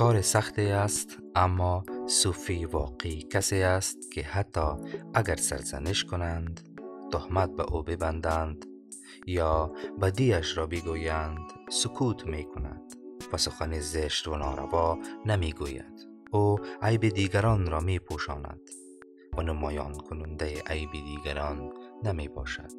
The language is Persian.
کار سختی است اما صوفی واقعی کسی است که حتی اگر سرزنش کنند تهمت به او ببندند یا بدیش را بگویند سکوت می کند و سخن زشت و ناروا نمی گوید او عیب دیگران را می پوشاند و نمایان کننده عیب دیگران نمی باشد